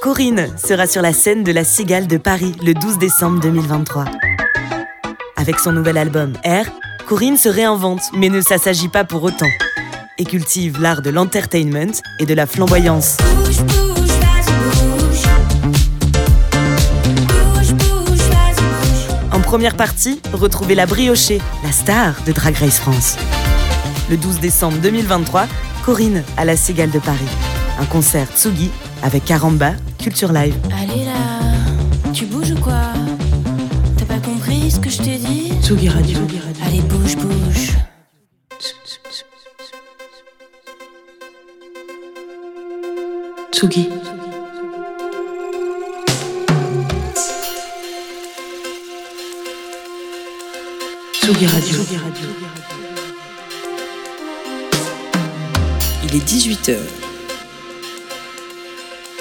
Corinne sera sur la scène de la Cigale de Paris le 12 décembre 2023. Avec son nouvel album R, Corinne se réinvente mais ne s'assagit pas pour autant et cultive l'art de l'entertainment et de la flamboyance. En première partie, retrouvez la briochée, la star de Drag Race France. Le 12 décembre 2023, Corinne à la Cigale de Paris. Un concert Tsugi avec Caramba, Culture Live. Allez là, tu bouges ou quoi? T'as pas compris ce que je t'ai dit? Tsugi Radio. Allez, bouge, bouge. Tsugi. Tsugi Radio. Il est 18h.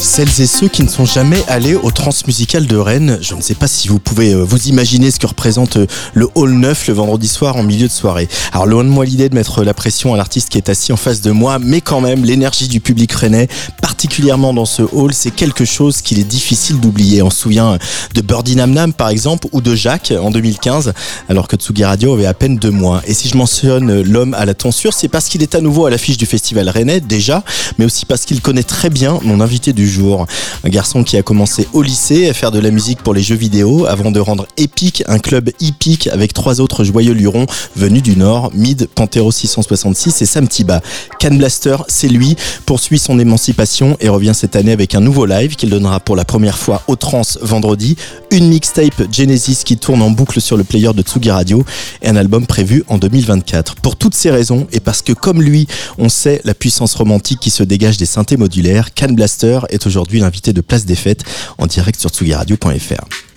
Celles et ceux qui ne sont jamais allés au Transmusical de Rennes, je ne sais pas si vous pouvez euh, vous imaginer ce que représente euh, le Hall 9 le vendredi soir en milieu de soirée. Alors loin de moi l'idée de mettre la pression à l'artiste qui est assis en face de moi, mais quand même l'énergie du public rennais, particulièrement dans ce hall, c'est quelque chose qu'il est difficile d'oublier. On se souvient de Birdie Nam Nam par exemple ou de Jacques en 2015, alors que Tsugi Radio avait à peine deux mois. Et si je mentionne l'homme à la tonsure, c'est parce qu'il est à nouveau à l'affiche du festival rennais déjà, mais aussi parce qu'il connaît très bien mon invité du Un garçon qui a commencé au lycée à faire de la musique pour les jeux vidéo avant de rendre épique un club hippique avec trois autres joyeux lurons venus du Nord, Mid, Pantero 666 et Sam Tiba. Can Blaster, c'est lui, poursuit son émancipation et revient cette année avec un nouveau live qu'il donnera pour la première fois au Trans vendredi, une mixtape Genesis qui tourne en boucle sur le player de Tsugi Radio et un album prévu en 2024. Pour toutes ces raisons et parce que comme lui, on sait la puissance romantique qui se dégage des synthés modulaires, Can Blaster est aujourd'hui l'invité de Place des Fêtes en direct sur tsugiradio.fr.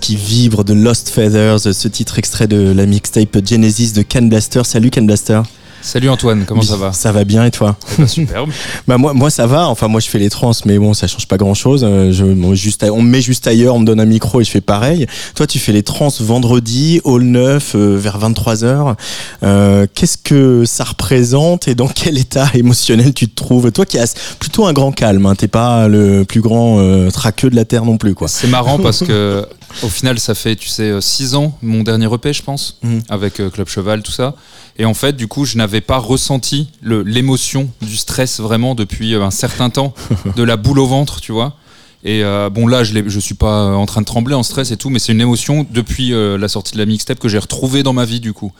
qui vibrent de Lost Feathers, ce titre extrait de la mixtape Genesis de Can Blaster. Salut Can Blaster. Salut Antoine, comment ça va Ça va bien et toi eh ben, Superbe. bah moi, moi ça va. Enfin moi je fais les trans, mais bon ça change pas grand chose. Euh, je, juste, on me met juste ailleurs, on me donne un micro et je fais pareil. Toi tu fais les trans vendredi, hall 9 euh, vers 23 h euh, Qu'est-ce que ça représente et dans quel état émotionnel tu te trouves? Toi qui as plutôt un grand calme, hein, t'es pas le plus grand traqueux de la terre non plus quoi. C'est marrant parce que au final ça fait tu sais 6 ans mon dernier EP je pense mmh. avec Club Cheval tout ça. Et en fait, du coup, je n'avais pas ressenti l'émotion du stress vraiment depuis euh, un certain temps, de la boule au ventre, tu vois. Et euh, bon, là, je ne suis pas en train de trembler en stress et tout, mais c'est une émotion depuis euh, la sortie de la mixtape que j'ai retrouvée dans ma vie, du coup.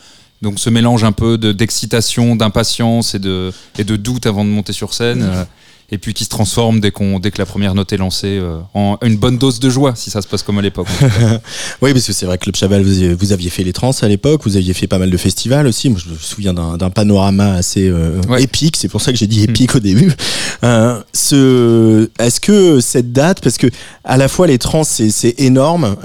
Donc, ce mélange un peu d'excitation, d'impatience et de, et de doute avant de monter sur scène et puis qui se transforme dès, qu'on, dès que la première note est lancée euh, en une bonne dose de joie, si ça se passe comme à l'époque. oui, parce que c'est vrai que Club Chaval, vous, aviez fait les trans à l'époque, vous aviez fait pas mal de festivals aussi. Moi, je me souviens d'un, panorama assez euh, épique, c'est pour ça que j'ai dit épique au début. Euh, ce, est-ce que cette date, parce que à la fois les trans, c'est, énorme,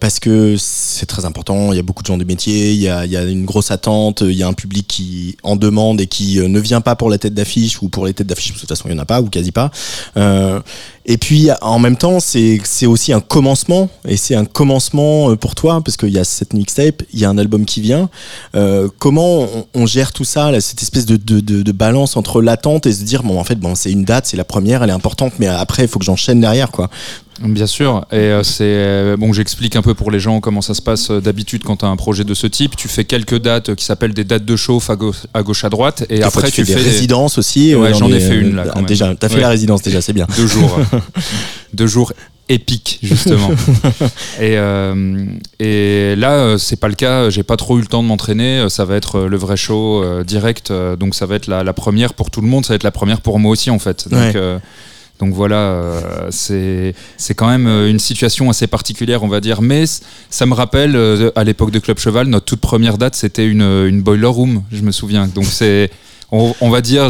parce que c'est très important, il y a beaucoup de gens du métier, il y a, il y a une grosse attente, il y a un public qui en demande et qui ne vient pas pour la tête d'affiche ou pour les têtes d'affiche, de toute façon, il n'y en a pas ou quasi pas. Euh, et puis en même temps, c'est aussi un commencement, et c'est un commencement euh, pour toi, parce qu'il y a cette mixtape, il y a un album qui vient. Euh, comment on, gère tout ça, cette espèce de, balance entre l'attente et se dire, bon, en fait, bon, c'est une date, c'est la première, elle est importante, mais après, il faut que j'enchaîne derrière, quoi. Bien sûr, et euh, c'est euh, bon. J'explique un peu pour les gens comment ça se passe euh, d'habitude quand tu as un projet de ce type. Tu fais quelques dates qui s'appellent des dates de chauffe à gauche à, gauche, à droite, et, après tu, fais des résidences aussi. Ouais, j'en ai fait une là. Quand déjà, t'as fait la résidence déjà, c'est bien. Deux jours, deux jours épiques justement. et, et là, c'est pas le cas. J'ai pas trop eu le temps de m'entraîner. Ça va être le vrai show direct. donc ça va être la, la, première pour tout le monde. Ça va être la première pour moi aussi en fait. Donc donc voilà, euh, c'est c'est quand même euh, une situation assez particulière, on va dire. Mais ça me rappelle, euh, à l'époque de Club Cheval, notre toute première date, c'était une, une boiler room, je me souviens. Donc c'est, on, va dire,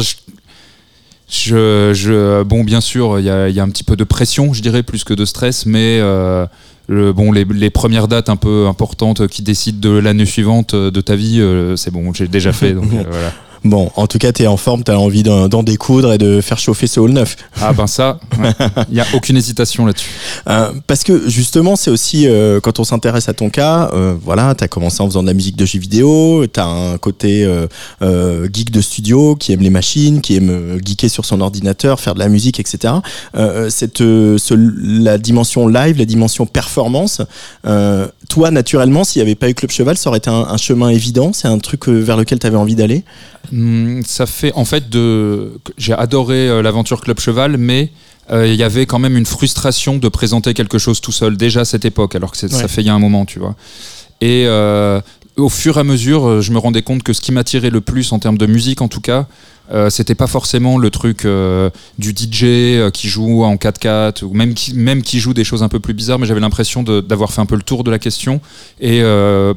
je, je, bon, bien sûr, il y a, y a, un petit peu de pression, je dirais, plus que de stress, mais le, bon, les, les, premières dates un peu importantes qui décident de l'année suivante de ta vie, c'est bon, j'ai déjà fait. Donc voilà. Bon, en tout cas, tu es en forme, tu as envie d'en découdre et de faire chauffer ce hall neuf. Ah ben ça, il n'y a aucune hésitation là-dessus. Euh, parce que justement, c'est aussi, euh, quand on s'intéresse à ton cas, euh, voilà, tu as commencé en faisant de la musique de jeux vidéo, tu as un côté geek de studio qui aime les machines, qui aime geeker sur son ordinateur, faire de la musique, etc. cette, la dimension live, la dimension performance, toi, naturellement, s'il n'y avait pas eu Club Cheval, ça aurait été un, un chemin évident C'est un truc vers lequel tu avais envie d'aller? Hmm, ça fait en fait de. J'ai adoré euh, l'aventure Club Cheval, mais euh, il y avait quand même une frustration de présenter quelque chose tout seul déjà à cette époque, alors que ça fait il y a un moment, tu vois. Et euh, au fur et à mesure, je me rendais compte que ce qui m'attirait le plus en termes de musique, en tout cas, euh, c'était pas forcément le truc euh, du DJ euh, qui joue en 4x4 ou même qui, même qui joue des choses un peu plus bizarres, mais j'avais l'impression d'avoir fait un peu le tour de la question. Et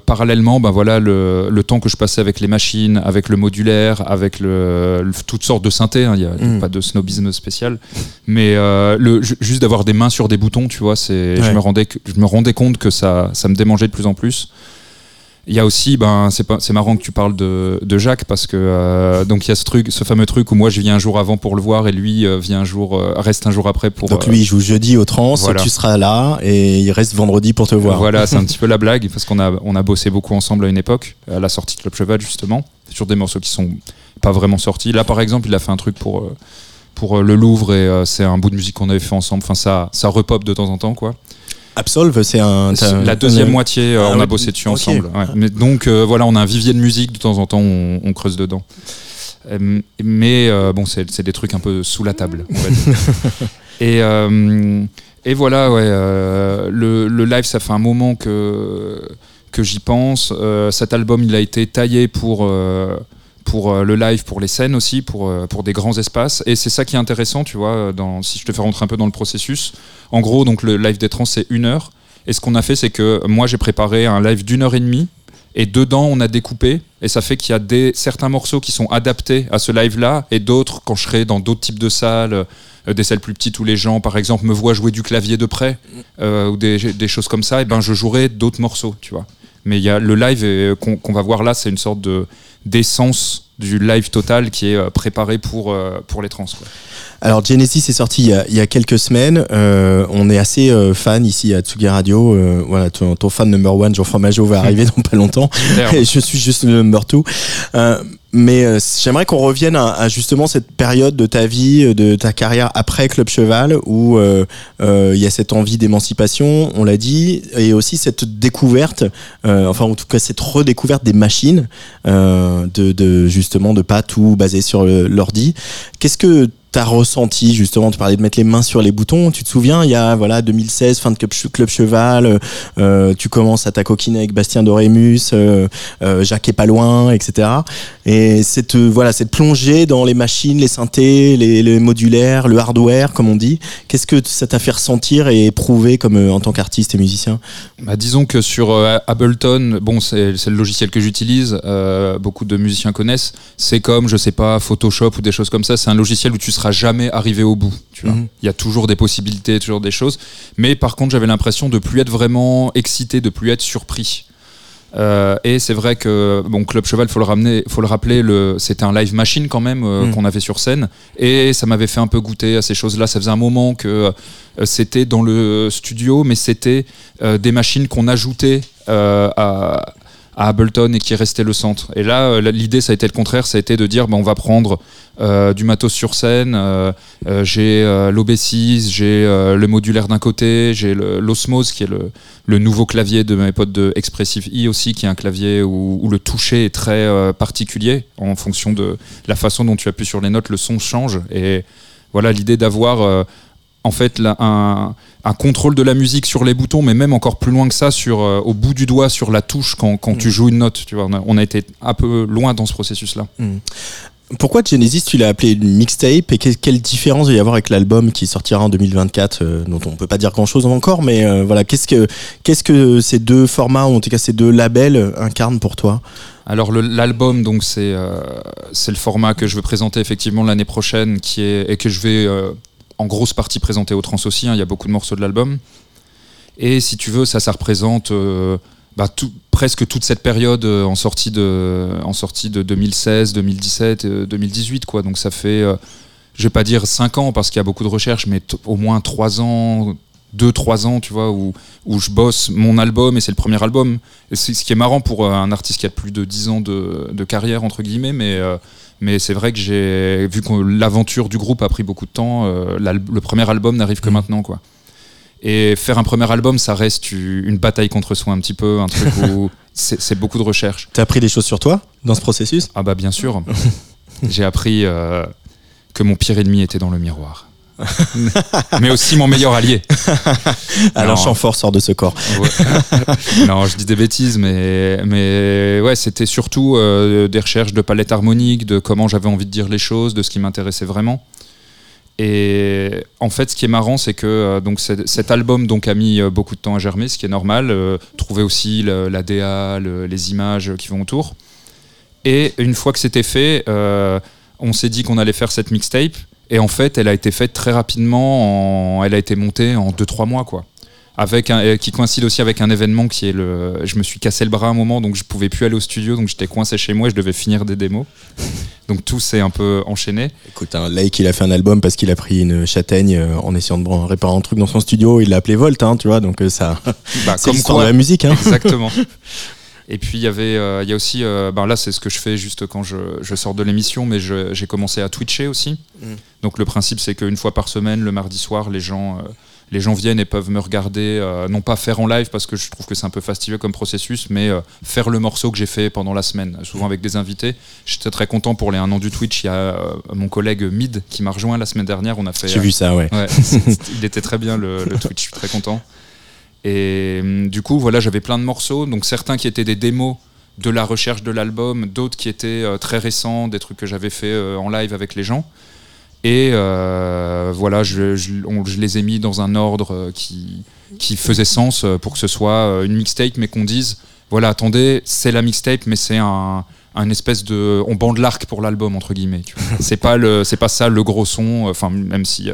parallèlement, ben voilà, le, le, temps que je passais avec les machines, avec le modulaire, avec le, toutes sortes de synthés, il hein, n'y a, mm. pas de snobisme spécial, mais juste d'avoir des mains sur des boutons, tu vois, je, me rendais, je me rendais compte que ça, ça me démangeait de plus en plus. Il y a aussi, ben, c'est marrant que tu parles de, de Jacques parce que euh, donc il y a ce truc, ce fameux truc où moi je viens un jour avant pour le voir et lui euh, vient un jour, euh, reste un jour après pour. Donc lui il joue jeudi au trans, tu seras là et il reste vendredi pour te voir. Voilà, c'est un petit peu la blague parce qu'on a on a bossé beaucoup ensemble à une époque à la sortie de Club Cheval justement sur des morceaux qui sont pas vraiment sortis. Là par exemple il a fait un truc pour pour le Louvre et c'est un bout de musique qu'on avait fait ensemble. Enfin ça ça repop de temps en temps quoi. Absolve, c'est un. La deuxième moitié, euh, ah on a bossé dessus ensemble. Mais donc euh, voilà, on a un vivier de musique de temps en temps, on, creuse dedans. Euh, mais bon, c'est des trucs un peu sous la table. et, et voilà, ouais, le, le, live, ça fait un moment que, que j'y pense. cet album, il a été taillé pour pour euh, le live, pour les scènes aussi, pour, euh, pour des grands espaces. Et c'est ça qui est intéressant, tu vois, dans, si je te fais rentrer un peu dans le processus. En gros, donc le live des trans, c'est une heure. Et ce qu'on a fait, c'est que moi, j'ai préparé un live d'une heure et demie. Et dedans, on a découpé. Et ça fait qu'il y a des, certains morceaux qui sont adaptés à ce live-là. Et d'autres, quand je serai dans d'autres types de salles, des salles plus petites où les gens, par exemple, me voient jouer du clavier de près ou des, des, choses comme ça, et ben je jouerai d'autres morceaux, tu vois. Mais il y a le live qu'on va voir là, c'est une sorte de d'essence du live total qui est préparé pour, pour les trans. Quoi. Alors Genesis est sorti il y a, il y a quelques semaines. Euh, on est assez euh, fan ici à Tsugi Radio. Euh, voilà, ton, ton, fan number one, Jean Fromageau, va arriver dans pas longtemps. Et je suis juste le number two. Euh, mais euh, j'aimerais qu'on revienne à, à, justement cette période de ta vie, de ta carrière après Club Cheval, où il y a cette envie d'émancipation, on l'a dit, et aussi cette découverte, enfin en tout cas cette redécouverte des machines, de, de justement de pas tout baser sur l'ordi. Qu'est-ce que t'as ressenti justement Tu parlais de mettre les mains sur les boutons. Tu te souviens, il y a voilà 2016, fin de Club, Cheval, euh, tu commences à ta coquine avec Bastien Dorémus, euh, euh, Jacques est pas loin, etc. Et cette voilà cette plongée dans les machines, les synthés, les, modulaires, le hardware, comme on dit. Qu'est-ce que ça t'a fait ressentir et éprouver comme en tant qu'artiste et musicien? Bah, disons que sur Ableton, bon c'est le logiciel que j'utilise, beaucoup de musiciens connaissent. C'est comme je sais pas Photoshop ou des choses comme ça. C'est un logiciel où tu seras jamais arrivé au bout. Tu vois. Mhm. Il y a toujours des possibilités, toujours des choses. Mais par contre, j'avais l'impression de plus être vraiment excité, de plus être surpris. Euh, et c'est vrai que bon Club Cheval, faut le ramener, faut le rappeler, le, c'était un live machine quand même euh, mhm. qu'on avait sur scène, et ça m'avait fait un peu goûter à ces choses-là. Ça faisait un moment que euh, c'était dans le studio, mais c'était des machines qu'on ajoutait à à Ableton et qui restait le centre. Et là, euh, l'idée, ça a été le contraire, ça a été de dire, bah, on va prendre euh, du matos sur scène, euh, j'ai l'OB6, j'ai le modulaire d'un côté, j'ai l'Osmose qui est le, nouveau clavier de mes potes de Expressive E aussi, qui est un clavier où, où le toucher est très particulier en fonction de la façon dont tu appuies sur les notes, le son change. Et voilà l'idée d'avoir en fait un, contrôle de la musique sur les boutons, mais même encore plus loin que ça, sur, euh, au bout du doigt sur la touche quand, tu mm. joues une note. Tu vois, on a, été un peu loin dans ce processus-là. Mm. Pourquoi Genesis, tu l'as appelé une mixtape et quelle différence il va y avoir avec l'album qui sortira en 2024, euh, dont on peut pas dire grand chose encore, mais euh, voilà, qu'est-ce que, qu'est-ce que ces deux formats, ou en tout cas ces deux labels, incarnent pour toi? Alors l'album, donc c'est c'est le format que je veux présenter effectivement l'année prochaine, qui est et que je vais en grosse partie présenté au trans aussi, hein, il y a beaucoup de morceaux de l'album. Et si tu veux, ça, ça représente euh, bah, presque toute cette période euh, en, sortie de, en sortie de 2016, 2017, 2018. Quoi. Donc ça fait, euh, je vais pas dire 5 ans parce qu'il y a beaucoup de recherches, mais au moins 3 ans, 2-3 ans, tu vois, où, où je bosse mon album et c'est le premier album. Et ce qui est marrant pour un artiste qui a plus de 10 ans de, de carrière, entre guillemets, mais mais c'est vrai que j'ai vu que l'aventure du groupe a pris beaucoup de temps. Euh, le premier album n'arrive que mm. maintenant, quoi. Et faire un premier album, ça reste une bataille contre soi un petit peu, un truc où c'est beaucoup de recherche. T'as appris des choses sur toi dans ce processus? Ah bah bien sûr. j'ai appris euh, que mon pire ennemi était dans le miroir. Mais aussi mon meilleur allié. Alors Chamfort sort de ce corps. non, je dis des bêtises, mais, mais ouais, c'était surtout euh, des recherches de palette harmonique, de comment j'avais envie de dire les choses, de ce qui m'intéressait vraiment. Et en fait, ce qui est marrant, c'est que euh, donc cet album donc a mis euh, beaucoup de temps à germer, ce qui est normal. trouver aussi la DA, les images qui vont autour. Et une fois que c'était fait, on s'est dit qu'on allait faire cette mixtape. Et en fait, elle a été faite très rapidement. Elle a été montée en 2-3 mois, quoi. Avec un, qui coïncide aussi avec un événement qui est le. Je me suis cassé le bras un moment, donc je pouvais plus aller au studio, donc j'étais coincé chez moi et je devais finir des démos. Donc tout s'est un peu enchaîné. Écoute, un Lake, il a fait un album parce qu'il a pris une châtaigne euh, en essayant de réparer un truc dans son studio. Il l'a appelé Volt, hein, tu vois, donc euh, ça. Bah, comme quoi, de la musique, hein. Exactement. Et puis il y avait, euh, il y a aussi, euh, ben là c'est ce que je fais juste quand je, je sors de l'émission, mais j'ai commencé à twitcher aussi. Mm. Donc le principe c'est qu'une fois par semaine, le mardi soir, les gens, euh, les gens viennent et peuvent me regarder, non pas faire en live parce que je trouve que c'est un peu fastidieux comme processus, mais faire le morceau que j'ai fait pendant la semaine, souvent avec des invités. J'étais très content pour les un an du Twitch. Il y a mon collègue Mid qui m'a rejoint la semaine dernière. On a fait. J'ai vu ça, ouais. ouais il était très bien le, le Twitch. Je suis très content. Et hum, du coup, voilà, j'avais plein de morceaux, donc certains qui étaient des démos de la recherche de l'album, d'autres qui étaient euh, très récents, des trucs que j'avais fait euh, en live avec les gens. Et euh, voilà, je, les ai mis dans un ordre qui, qui faisait sens pour que ce soit une mixtape, mais qu'on dise, voilà, attendez, c'est la mixtape, mais c'est un, un espèce de on bande l'arc pour l'album entre guillemets c'est pas le pas ça le gros son enfin même si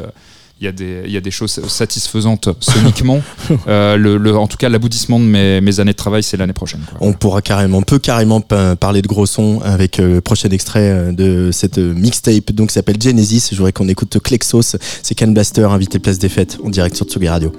il y, a des, choses satisfaisantes soniquement. euh, en tout cas, l'aboutissement de mes, années de travail, c'est l'année prochaine. On pourra carrément, peut carrément parler de gros sons avec le prochain extrait de cette mixtape donc qui s'appelle Genesis. Je voudrais qu'on écoute Klexos, c'est Can Blaster, invité Place des Fêtes en direct sur Tsugi Radio.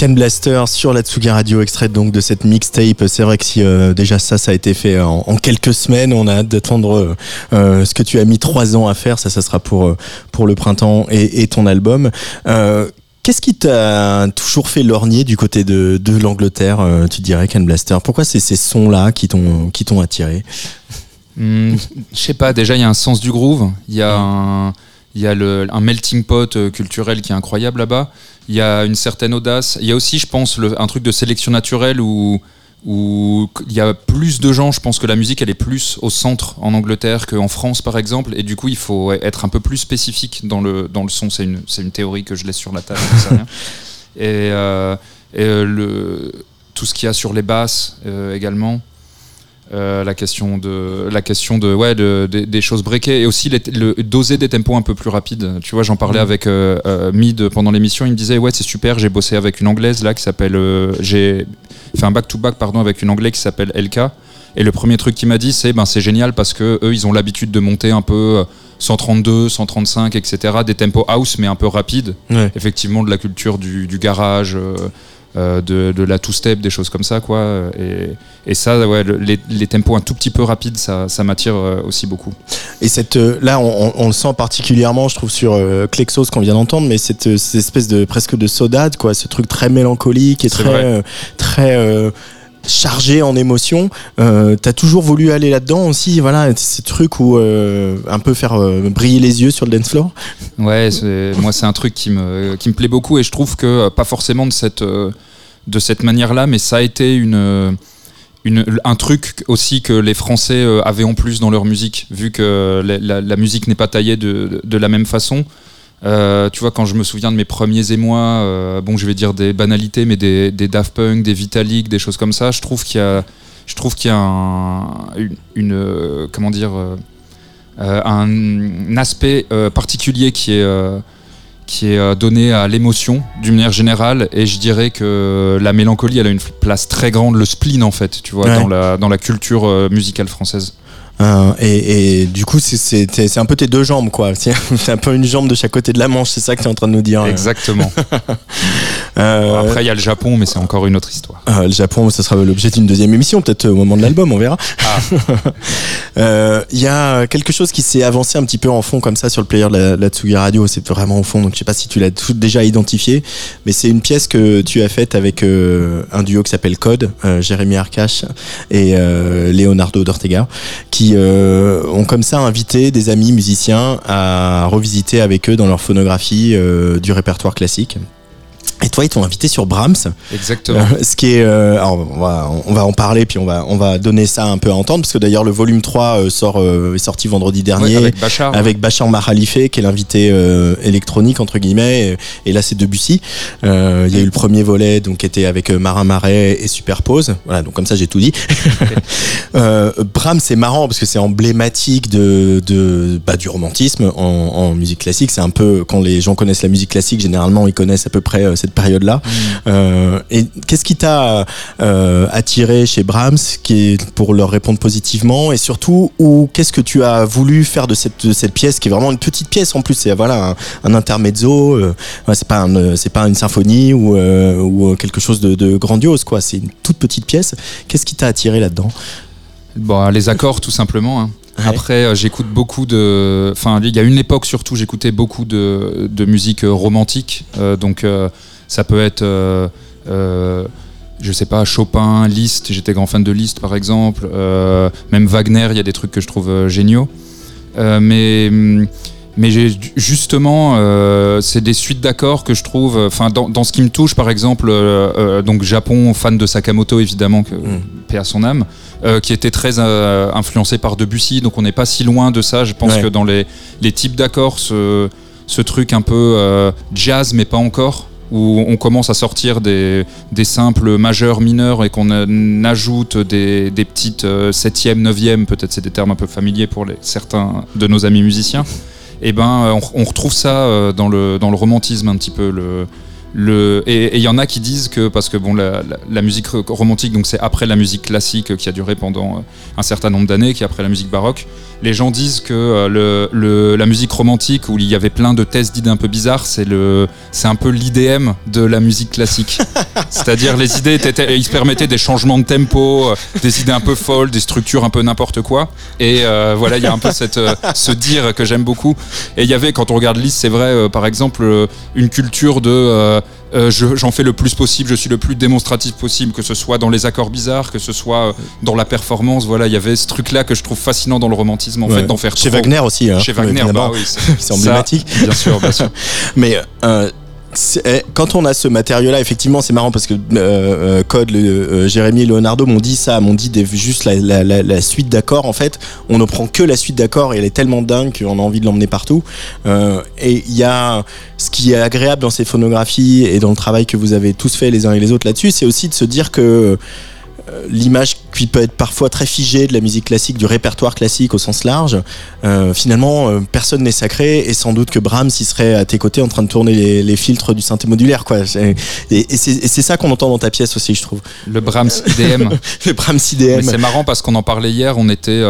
Ken Blaster sur la Tsugi Radio, extrait donc de cette mixtape. C'est vrai que si euh, déjà ça, ça a été fait en, quelques semaines, on a hâte d'attendre euh, euh, ce que tu as mis trois ans à faire. Ça, ça sera pour pour le printemps et, ton album Qu'est-ce qui t'a toujours fait lorgner du côté de, de l'Angleterre, euh, tu dirais, Ken Blaster? Pourquoi c'est ces sons-là qui t'ont attiré? Hmm, Je sais pas. Déjà, il y a un sens du groove. Il y a un il y a le, un melting pot euh, culturel qui est incroyable là-bas. Il y a une certaine audace. Il y a aussi, je pense, le, un truc de sélection naturelle où où il y a plus de gens, je pense que la musique elle est plus au centre en Angleterre qu'en France par exemple, et du coup il faut être un peu plus spécifique dans le, dans le son, c'est une, une théorie que je laisse sur la table, rien. Et, euh, et euh, le, tout ce qu'il y a sur les basses euh, également. Euh, la question de la question de ouais de, des choses breakées et aussi le, doser des tempos un peu plus rapides. Tu vois j'en parlais mm. avec euh, euh, Mid pendant l'émission. Il me disait ouais c'est super j'ai bossé avec une anglaise là qui s'appelle j'ai fait un back to back pardon avec une anglaise qui s'appelle LK et le premier truc qu'il m'a dit c'est ben c'est génial parce que eux ils ont l'habitude de monter un peu 132 135 etc des tempos house mais un peu rapides. Effectivement de la culture du, du garage euh, de, de, la two-step, des choses comme ça, quoi. Et, et ça, ouais, les, les, tempos un tout petit peu rapides, ça, ça m'attire euh, aussi beaucoup. Et cette, euh, là, on, on, le sent particulièrement, je trouve, sur euh, Klexos qu'on vient d'entendre, mais cette, cette, espèce de presque de sodade, quoi, ce truc très mélancolique et très, très chargé en émotions. Euh, T'as toujours voulu aller là-dedans aussi, voilà, ces trucs où euh, un peu faire euh, briller les yeux sur le dance floor. Ouais, moi c'est un truc qui me qui me plaît beaucoup et je trouve que euh, pas forcément de cette de cette manière-là, mais ça a été une une, un truc aussi que les Français avaient en plus dans leur musique, vu que la, musique n'est pas taillée de, de, la même façon. Euh, tu vois, quand je me souviens de mes premiers émois, euh, bon, je vais dire des banalités, mais des, des, Daft Punk, des Vitalik, des choses comme ça, je trouve qu'il y a, je trouve qu'il y a un, une, euh, comment dire, un aspect particulier qui est qui est donné à l'émotion d'une manière générale. Et je dirais que la mélancolie elle a une place très grande le spleen en fait tu vois dans la dans la culture musicale française euh, et, et, du coup, c'est un peu tes deux jambes, quoi. C'est un peu une jambe de chaque côté de la manche, c'est ça que tu es en train de nous dire. Exactement. euh, Après, il y a le Japon, mais c'est encore une autre histoire. Euh, le Japon, ça sera l'objet d'une deuxième émission, peut-être au moment de l'album, on verra. Ah. Il y a quelque chose qui s'est avancé un petit peu en fond, comme ça, sur le player de la, la Tsugi Radio. C'est vraiment au fond, donc je sais pas si tu l'as déjà identifié, mais c'est une pièce que tu as faite avec un duo qui s'appelle Code, Jérémy Arcache et Leonardo D'Ortega, qui euh, ont comme ça invité des amis musiciens à revisiter avec eux dans leur phonographie euh, du répertoire classique. Et toi, ils t'ont invité sur Brahms. Exactement. Euh, ce qui est, euh, alors on va, on va en parler puis on va, on va donner ça un peu à entendre parce que d'ailleurs le volume 3 euh, sort, est sorti vendredi dernier avec Bachar, avec Bachar Mahalife qui est l'invité électronique entre guillemets. Et, là, c'est Debussy. Il y a eu le premier volet donc qui était avec Marin Marais et Superpose. Voilà, donc comme ça j'ai tout dit. Brahms, c'est marrant parce que c'est emblématique de, de bah, du romantisme en, en musique classique. C'est un peu quand les gens connaissent la musique classique, généralement ils connaissent à peu près cette période-là. Euh, et qu'est-ce qui t'a euh, attiré chez Brahms, qui est pour leur répondre positivement, et surtout, ou qu'est-ce que tu as voulu faire de cette, cette pièce, qui est vraiment une petite pièce en plus, c'est voilà un, intermezzo, euh, c'est pas c'est pas une symphonie ou, ou quelque chose de, grandiose, quoi. C'est une toute petite pièce. Qu'est-ce qui t'a attiré là-dedans? Bon, les accords, tout simplement. Hein. Après, j'écoute beaucoup de. Enfin, il y a une époque surtout, j'écoutais beaucoup de, de, musique romantique. donc, ça peut être, euh, euh, je sais pas, Chopin, Liszt. J'étais grand fan de Liszt, par exemple. Euh, même Wagner, il y a des trucs que je trouve géniaux. mais mais justement, c'est des suites d'accords que je trouve. Enfin, dans, ce qui me touche, par exemple, donc Japon, fan de Sakamoto évidemment, que, mm. paix à son âme, qui était très influencé par Debussy. Donc on n'est pas si loin de ça. Je pense que dans les, les types d'accords, ce, ce, truc un peu jazz, mais pas encore où on commence à sortir des, simples majeurs, mineurs et qu'on ajoute des, petites euh, septièmes, neuvièmes, peut-être c'est des termes un peu familiers pour certains de nos amis musiciens. Et eh ben, euh, on, retrouve ça euh, dans le, dans le romantisme un petit peu. Le, et il y en a qui disent que parce que bon la, la, musique romantique donc c'est après la musique classique qui a duré pendant un certain nombre d'années qui est après la musique baroque les gens disent que euh, le, le, la musique romantique où il y avait plein de tests d'idées un peu bizarres, c'est un peu l'IDM de la musique classique. C'est-à-dire les idées étaient, ils se permettaient des changements de tempo, euh, des idées un peu folles, des structures un peu n'importe quoi. Et euh, voilà, il y a un peu cette, ce dire que j'aime beaucoup. Et il y avait, quand on regarde Liszt, c'est vrai, par exemple, une culture de euh, j'en fais le plus possible, je suis le plus démonstratif possible, que ce soit dans les accords bizarres, que ce soit euh, dans la performance. Voilà, il y avait ce truc-là que je trouve fascinant dans le romantisme, en fait, d'en faire Chez Wagner aussi. Hein, Chez Wagner, bah oui, c'est emblématique. bien sûr, bien sûr. Mais euh, quand on a ce matériau-là, effectivement, c'est marrant parce que euh, euh Code, euh, Jérémy et Leonardo m'ont dit ça, m'ont dit juste la, la, la, suite d'accords. En fait, on ne prend que la suite d'accords et elle est tellement dingue qu'on a envie de l'emmener partout. Euh, et il y a ce qui est agréable dans ces phonographies et dans le travail que vous avez tous fait les uns et les autres là-dessus, c'est aussi de se dire que l'image qui peut être parfois très figée de la musique classique, du répertoire classique au sens large, euh, finalement, euh, personne n'est sacré et sans doute que Brahms y serait à tes côtés en train de tourner les, filtres du synthé modulaire. Quoi. Et, c'est ça qu'on entend dans ta pièce aussi, je trouve. Le Brahms IDM. le Brahms IDM. C'est marrant parce qu'on en parlait hier, on était,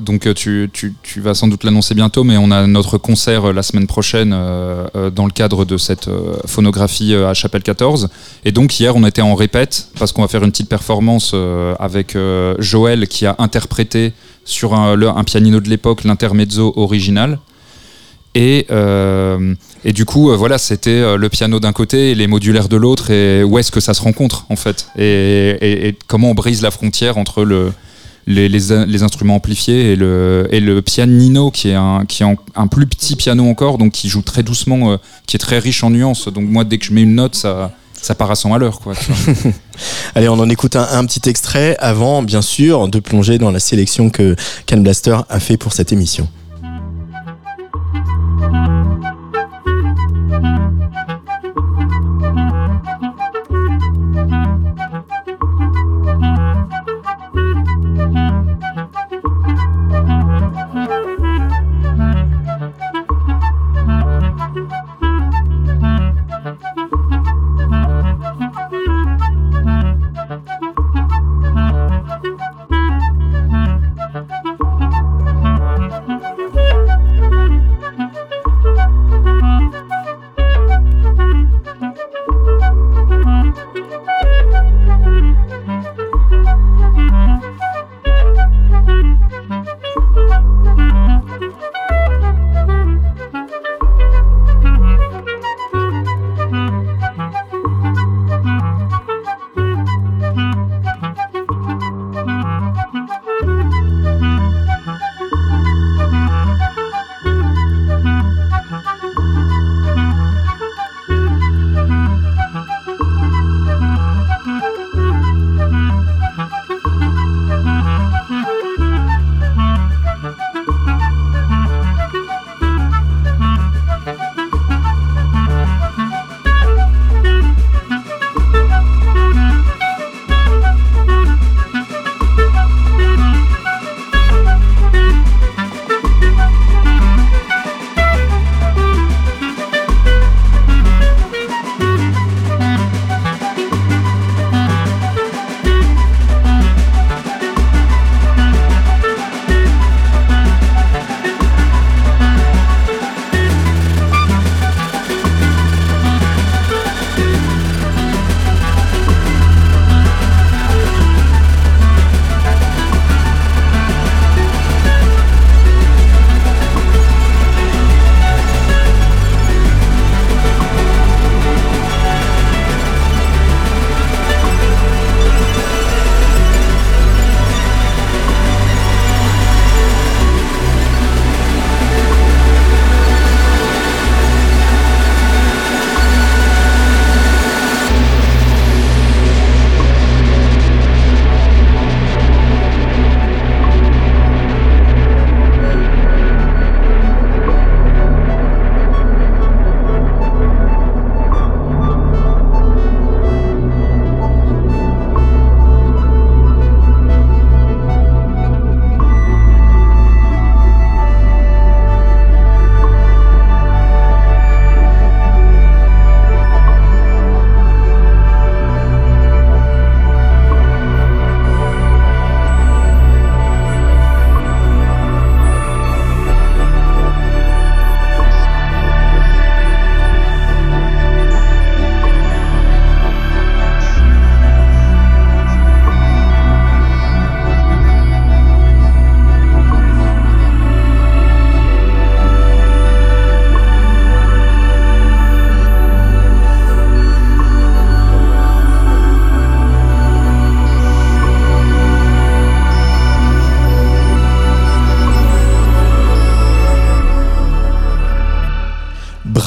donc tu, tu, tu, vas sans doute l'annoncer bientôt, mais on a notre concert la semaine prochaine dans le cadre de cette phonographie à Chapelle 14. Et donc hier, on était en répète parce qu'on va faire une petite performance euh, avec euh, Joël qui a interprété sur un, un pianino de l'époque l'intermezzo original. Et, euh, et, du coup, voilà, c'était le piano d'un côté et les modulaires de l'autre. Et où est-ce que ça se rencontre, en fait? Et, comment on brise la frontière entre le, les, les, instruments amplifiés et le, et le pianino, qui est, un, qui est un plus petit piano encore, donc qui joue très doucement, qui est très riche en nuances. Donc moi, dès que je mets une note, ça, ça part à 100 à l'heure. Quoi, Allez, on en écoute un, petit extrait avant, bien sûr, de plonger dans la sélection que Can Blaster a fait pour cette émission.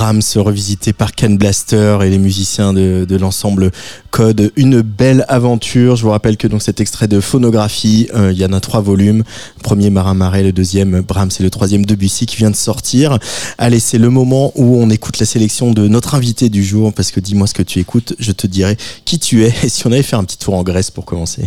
Brahms revisité par Ken Blaster et les musiciens de, de l'ensemble Code. Une belle aventure. Je vous rappelle que donc cet extrait de phonographie, euh, il y en a trois volumes. Premier Marin Marais, le deuxième Brahms et le troisième Debussy qui vient de sortir. Allez, c'est le moment où on écoute la sélection de notre invité du jour parce que dis-moi ce que tu écoutes, je te dirai qui tu es et si on avait fait un petit tour en Grèce pour commencer.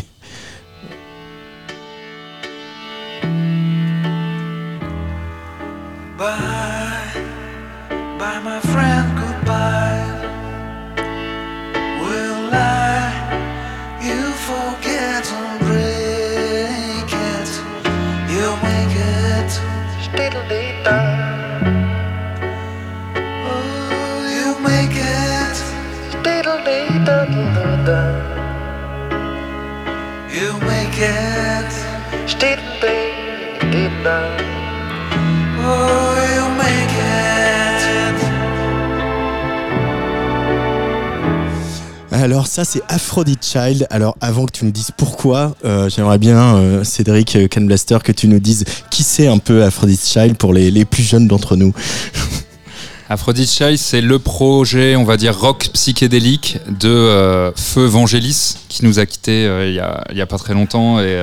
Child. Alors avant que tu nous dises pourquoi, euh, j'aimerais bien euh, Cédric euh, Canblaster que tu nous dises qui c'est un peu Aphrodite Child pour les, les plus jeunes d'entre nous. Aphrodite Child, c'est le projet, on va dire, rock psychédélique de Feu Vangelis, qui nous a quittés il, y a, a pas très longtemps et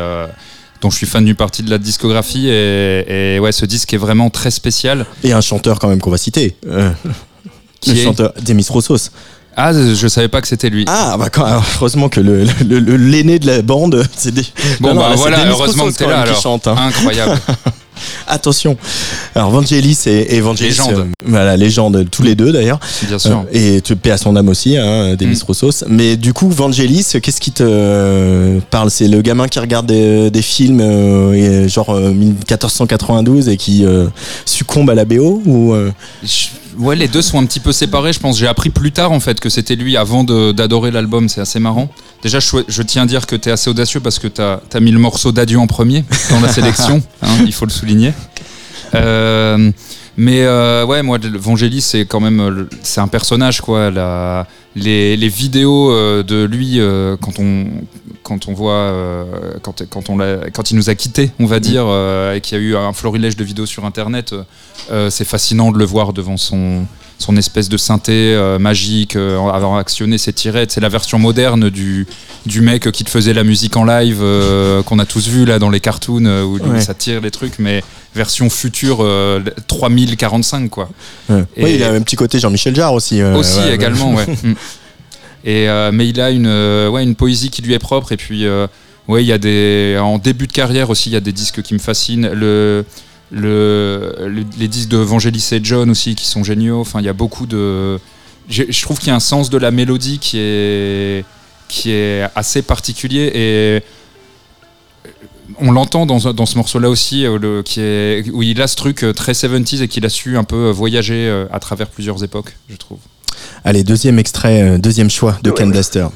dont je suis fan du parti de la discographie. Et, et, ouais, ce disque est vraiment très spécial. Et un chanteur quand même qu'on va citer. qui le est chanteur Demis Roussos. Ah, je savais pas que c'était lui. Ah, bah quand, alors, heureusement que le, le, le, l'aîné de la bande, c'est des. Bon, bah voilà, heureusement que t'es là alors. Chante, hein. Incroyable. Attention. Alors Vangelis et Evangelis, légende. Euh, voilà, légende tous les deux d'ailleurs. Bien sûr. Euh, et tu paix à son âme aussi, hein, Demis Mm. Roussos. Mais du coup, Vangelis, qu'est-ce qui te euh, parle? C'est le gamin qui regarde des, des films et, genre euh, 1492 et qui succombe à la BO ou Je- Ouais, les deux sont un petit peu séparés, je pense. J'ai appris plus tard en fait que c'était lui avant d'adorer l'album, c'est assez marrant. Déjà, je tiens à dire que t'es assez audacieux parce que t'as as mis le morceau d'adieu en premier dans la sélection, hein, il faut le souligner. Euh, mais euh, ouais, moi, Vangelis, c'est quand même euh, c'est un personnage quoi. La- les, les vidéos euh, de lui euh, quand on quand on voit quand quand on l'a quand il nous a quittés, on va dire, euh, et qu'il y a eu un florilège de vidéos sur internet. c'est fascinant de le voir devant son son espèce de synthé euh, magique, euh, avoir actionné ses tirettes. C'est la version moderne du, du mec qui te faisait la musique en live, euh, qu'on a tous vu là dans les cartoons, où Ouais. ça tire les trucs, mais version future euh, 3045 quoi. ouais. Et- Ouais, il a un petit côté Jean-Michel Jarre aussi. euh, Aussi ouais, également, ouais. Mm. Et euh, mais il a une, euh, ouais, une poésie qui lui est propre. Et puis, euh, ouais, il y a des, en début de carrière aussi, il y a des disques qui me fascinent. Le, le, le- les disques de Vangelis et John aussi qui sont géniaux. Enfin, il y a beaucoup de. j'ai- Je trouve qu'il y a un sens de la mélodie qui est, qui est assez particulier et on l'entend dans, dans ce morceau-là aussi, euh, le, qui est, où il a ce truc euh, très 70s et qu'il a su un peu euh, voyager à travers plusieurs époques, je trouve. Allez, deuxième extrait, deuxième choix de Ken Blaster.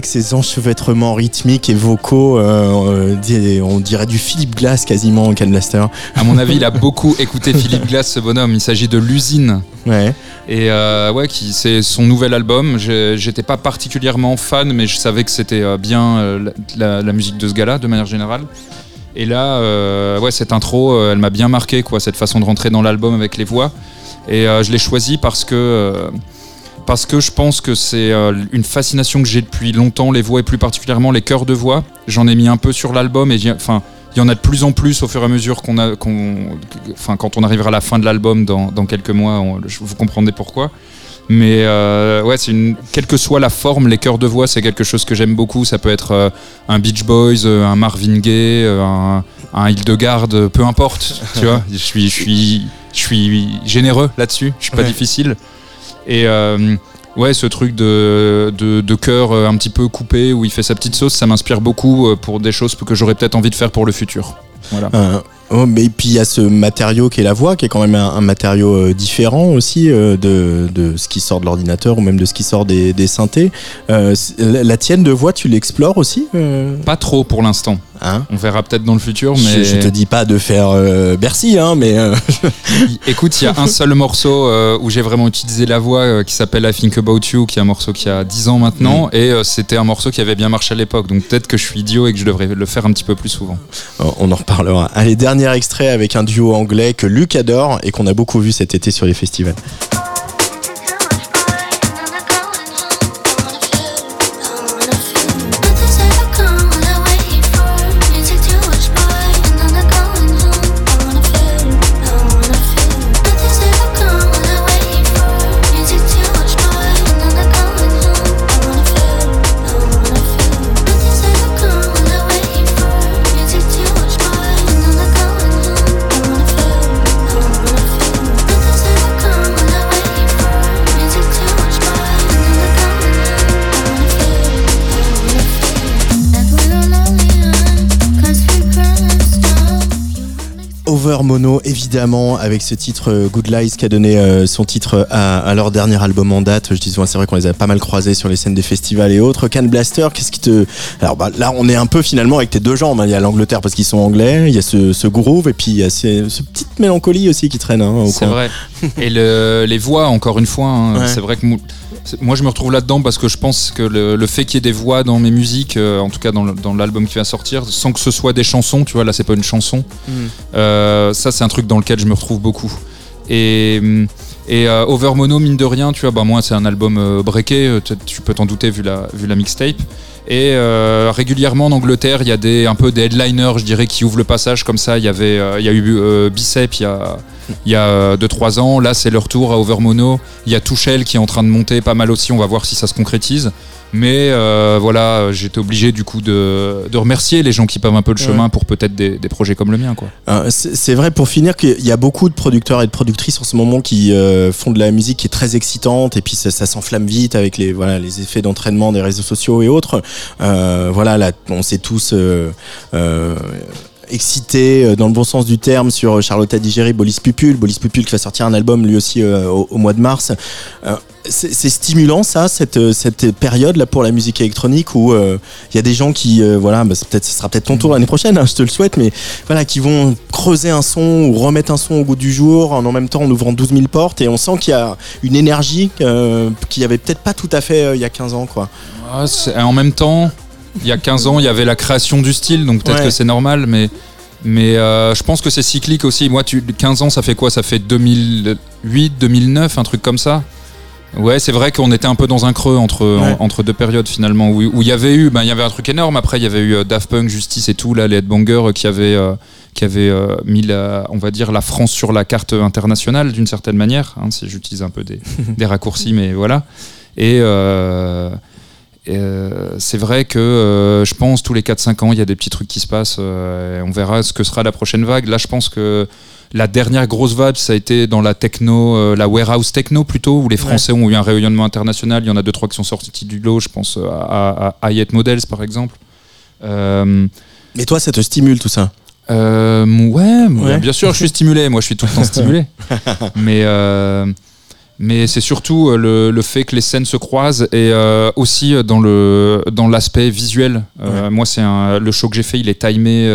Que ces enchevêtrements rythmiques et vocaux euh, euh, On dirait du Philippe Glass quasiment, Ken Blaster. À mon avis, il a beaucoup écouté Philippe Glass, ce bonhomme. Il s'agit de l'usine. Ouais. Et euh, ouais, qui c'est son nouvel album. J'étais pas particulièrement fan, mais je savais que c'était bien la, la, musique de ce gars-là, de manière générale. Et là, ouais, cette intro, elle m'a bien marqué, quoi, cette façon de rentrer dans l'album avec les voix. Et je l'ai choisi parce que parce que je pense que c'est euh, une fascination que j'ai depuis longtemps, les voix et plus particulièrement les chœurs de voix. J'en ai mis un peu sur l'album et enfin, il y en a de plus en plus au fur et à mesure qu'on a, enfin, quand on arrivera à la fin de l'album dans, quelques mois, vous comprendrez pourquoi. Mais euh, ouais, c'est une, quelle que soit la forme, les chœurs de voix, c'est quelque chose que j'aime beaucoup. Ça peut être euh, un Beach Boys, un Marvin Gaye, un, un Hildegard, peu importe. tu vois, je suis, je suis, je suis généreux là-dessus. Je suis pas difficile. Et euh, ouais, ce truc de, de, cœur euh, un petit peu coupé où il fait sa petite sauce, ça m'inspire beaucoup euh, pour des choses que j'aurais peut-être envie de faire pour le futur. Oh, mais puis il y a ce matériau qui est la voix, qui est quand même un, matériau différent aussi de, de, ce qui sort de l'ordinateur ou même de ce qui sort des, des synthés. la tienne de voix, tu l'explores aussi Pas trop pour l'instant. Hein? On verra peut-être dans le futur, mais je, te dis pas de faire euh, Bercy, hein, mais euh, écoute, il y a un seul morceau euh, où j'ai vraiment utilisé la voix qui s'appelle I Think About You, qui est un morceau qui a 10 ans maintenant, mm. et c'était un morceau qui avait bien marché à l'époque. Donc peut-être que je suis idiot et que je devrais le faire un petit peu plus souvent. On en reparlera. Allez, dernier extrait avec un duo anglais que Luc adore et qu'on a beaucoup vu cet été sur les festivals. Mono, évidemment, avec ce titre euh, Good Lies qui a donné euh, son titre à, leur dernier album en date. Je dis souvent, c'est vrai qu'on les a pas mal croisés sur les scènes des festivals et autres. Can Blaster, qu'est-ce qui te. Alors bah, là, on est un peu finalement avec tes deux jambes. Hein. Il y a l'Angleterre parce qu'ils sont anglais, il y a ce, groove et puis il y a ce, petite mélancolie aussi qui traîne. Hein, c'est vrai. et les voix, encore une fois, hein, c'est vrai que moi je me retrouve là-dedans parce que je pense que le, fait qu'il y ait des voix dans mes musiques, euh, en tout cas dans l'album qui va sortir, sans que ce soit des chansons, tu vois, là c'est pas une chanson, mm. euh, ça c'est un truc dans lequel je me retrouve beaucoup. Et, et euh, Over Mono, mine de rien, tu vois, bah moi c'est un album breaké, tu peux t'en douter vu la, vu la mixtape. Et euh, régulièrement en Angleterre, il y a des, un peu des headliners, je dirais, qui ouvrent le passage comme ça. Il y, avait, il y a eu Bicep il y a, il y a 2-3 ans. Là, c'est leur tour à Overmono. Il y a Touchel qui est en train de monter pas mal aussi. On va voir si ça se concrétise. Mais euh, voilà, j'étais obligé du coup de, de, remercier les gens qui pavent un peu le chemin pour peut-être des, des, projets comme le mien. Quoi. Euh, c'est vrai pour finir qu'il y a beaucoup de producteurs et de productrices en ce moment qui euh, font de la musique qui est très excitante et puis ça, ça s'enflamme vite avec les, voilà, les effets d'entraînement des réseaux sociaux et autres. voilà, là, on sait tous excité dans le bon sens du terme sur Charlotte Digéry, Bolis Pupul, Bolis Pupul qui va sortir un album lui aussi au, au, mois de mars c'est stimulant ça, cette, cette période là pour la musique électronique où il euh, y a des gens qui, euh, voilà, bah, peut-être ce sera peut-être ton tour l'année prochaine, hein, je te le souhaite, mais voilà, qui vont creuser un son ou remettre un son au goût du jour en, en même temps ouvrant 12 000 portes et on sent qu'il y a une énergie euh, qu'il n'y avait peut-être pas tout à fait il y a 15 ans quoi. Ah, en même temps, il y a 15 ans, il y avait la création du style, donc peut-être que c'est normal, mais mais je pense que c'est cyclique aussi. Moi, tu, 15 ans, ça fait quoi? Ça fait 2008, 2009, un truc comme ça? Ouais, c'est vrai qu'on était un peu dans un creux entre, entre deux périodes finalement, où il y avait eu, ben, y avait un truc énorme. Après, il y avait eu euh, Daft Punk, Justice et tout, là, les headbangers euh, qui avaient, euh, qui avaient mis, la, on va dire, la France sur la carte internationale d'une certaine manière. Hein, si j'utilise un peu des, des, raccourcis, mais voilà. Et, c'est vrai que je pense tous les 4-5 ans, il y a des petits trucs qui se passent. on verra ce que sera la prochaine vague. Là, je pense que la dernière grosse vague, ça a été dans la techno, euh, la warehouse techno plutôt, où les Français ont eu un rayonnement international. Il y en a deux trois qui sont sortis du lot. Je pense euh, à, à, Models par exemple. Euh, Mais toi, ça te stimule tout ça ouais, bien sûr, je suis stimulé. Moi, je suis tout le temps stimulé. Mais mais c'est surtout le, le, fait que les scènes se croisent et aussi dans le dans l'aspect visuel. Moi, c'est le show que j'ai fait, il est timé.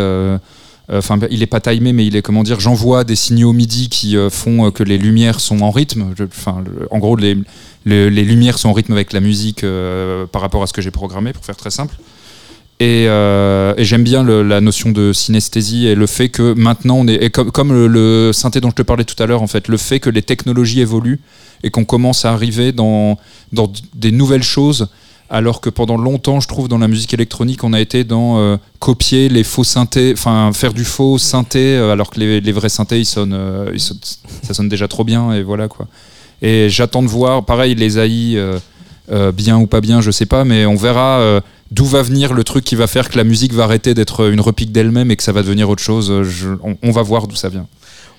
Enfin, il est pas timé, mais il est comment dire. J'envoie des signaux MIDI qui font que les lumières sont en rythme. Enfin, en gros, les, les, lumières sont en rythme avec la musique par rapport à ce que j'ai programmé, pour faire très simple. Euh, et, j'aime bien la notion de synesthésie et le fait que maintenant on est comme, le, synthé dont je te parlais tout à l'heure en fait, le fait que les technologies évoluent et qu'on commence à arriver dans, des nouvelles choses alors que pendant longtemps, je trouve, dans la musique électronique, on a été dans euh, copier les faux synthés, enfin faire du faux synthé, euh, alors que les, vrais synthés, ils sonnent, ça sonne déjà trop bien, et voilà quoi. Et j'attends de voir, pareil, les AI, bien ou pas bien, je sais pas, mais on verra d'où va venir le truc qui va faire que la musique va arrêter d'être une repique d'elle-même et que ça va devenir autre chose. on, va voir d'où ça vient.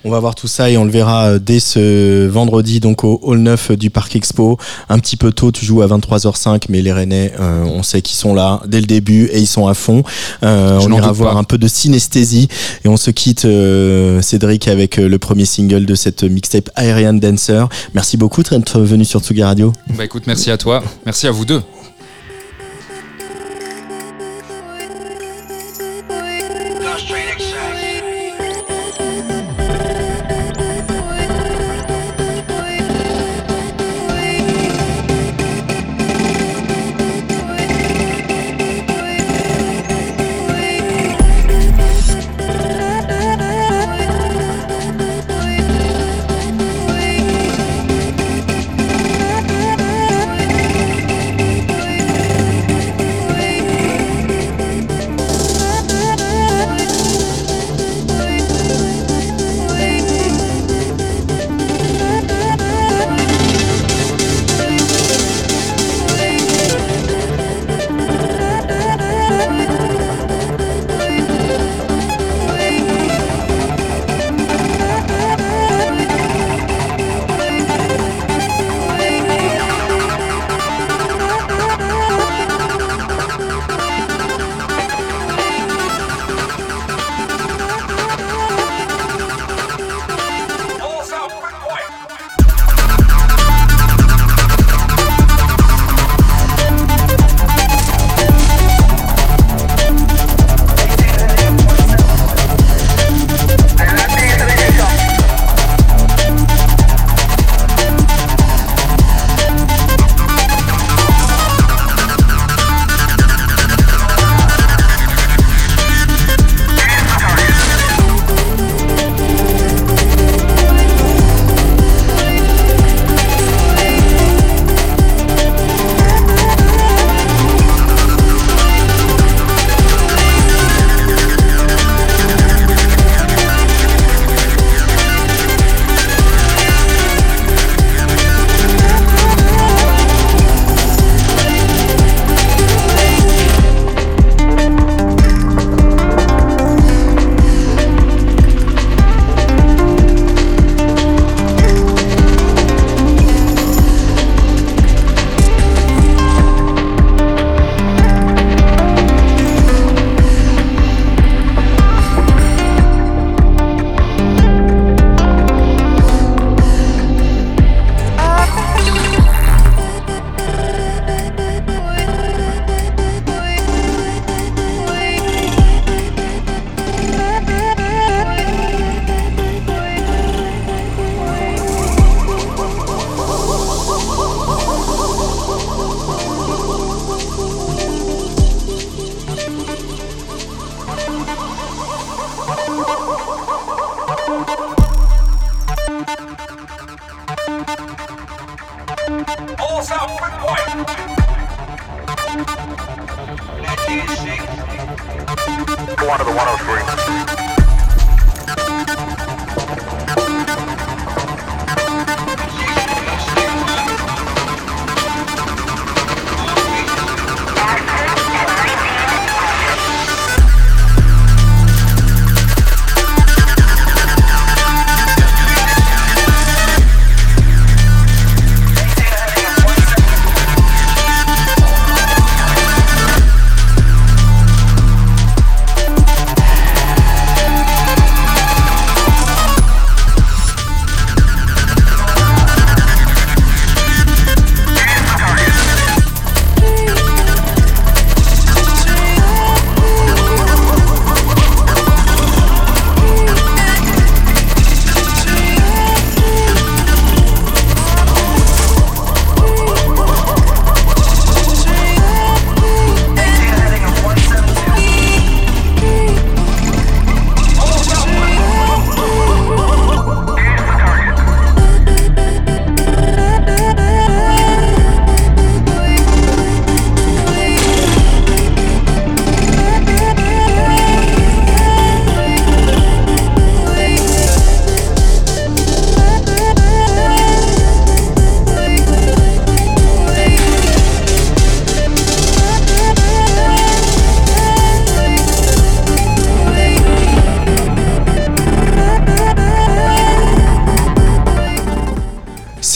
On va voir tout ça et on le verra euh, dès ce vendredi donc au Hall 9 du Parc Expo. Un petit peu tôt, tu joues à 23h05, mais les Rennais, euh, on sait qu'ils sont là dès le début et ils sont à fond. Euh, on ira voir un peu de synesthésie et on se quitte Cédric avec le premier single de cette mixtape Aerian Dancer. Merci beaucoup d'être venu sur Tsuga Radio. Bah écoute, merci à toi, merci à vous deux.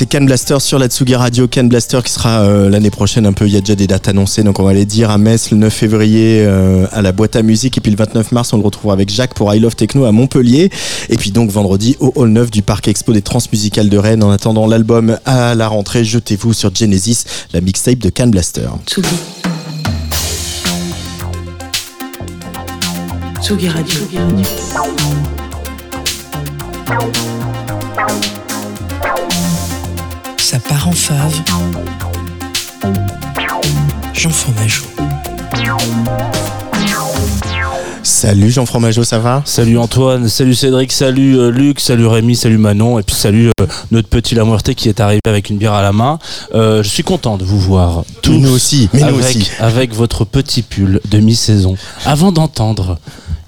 Can Blaster sur la Tsugi Radio. Can Blaster qui sera euh, l'année prochaine un peu. Il y a déjà des dates annoncées, donc on va les dire à Metz le 9 février euh, à la boîte à musique. Et puis le 29 mars, on le retrouvera avec Jacques pour I Love Techno à Montpellier. Et puis donc vendredi au Hall 9 du Parc Expo des Transmusicales de Rennes. En attendant l'album à la rentrée, jetez-vous sur Genesis, la mixtape de Can Blaster. Ça part en fave. Jean Fromageau. Salut Jean Fromageau, ça va? Salut Antoine, salut Cédric, salut euh, Luc, salut Rémi, salut Manon, et puis salut euh, notre petit Lamourté qui est arrivé avec une bière à la main. Euh, je suis content de vous voir tous. Nous aussi, mais nous avec, aussi. avec votre petit pull de mi-saison. Avant d'entendre,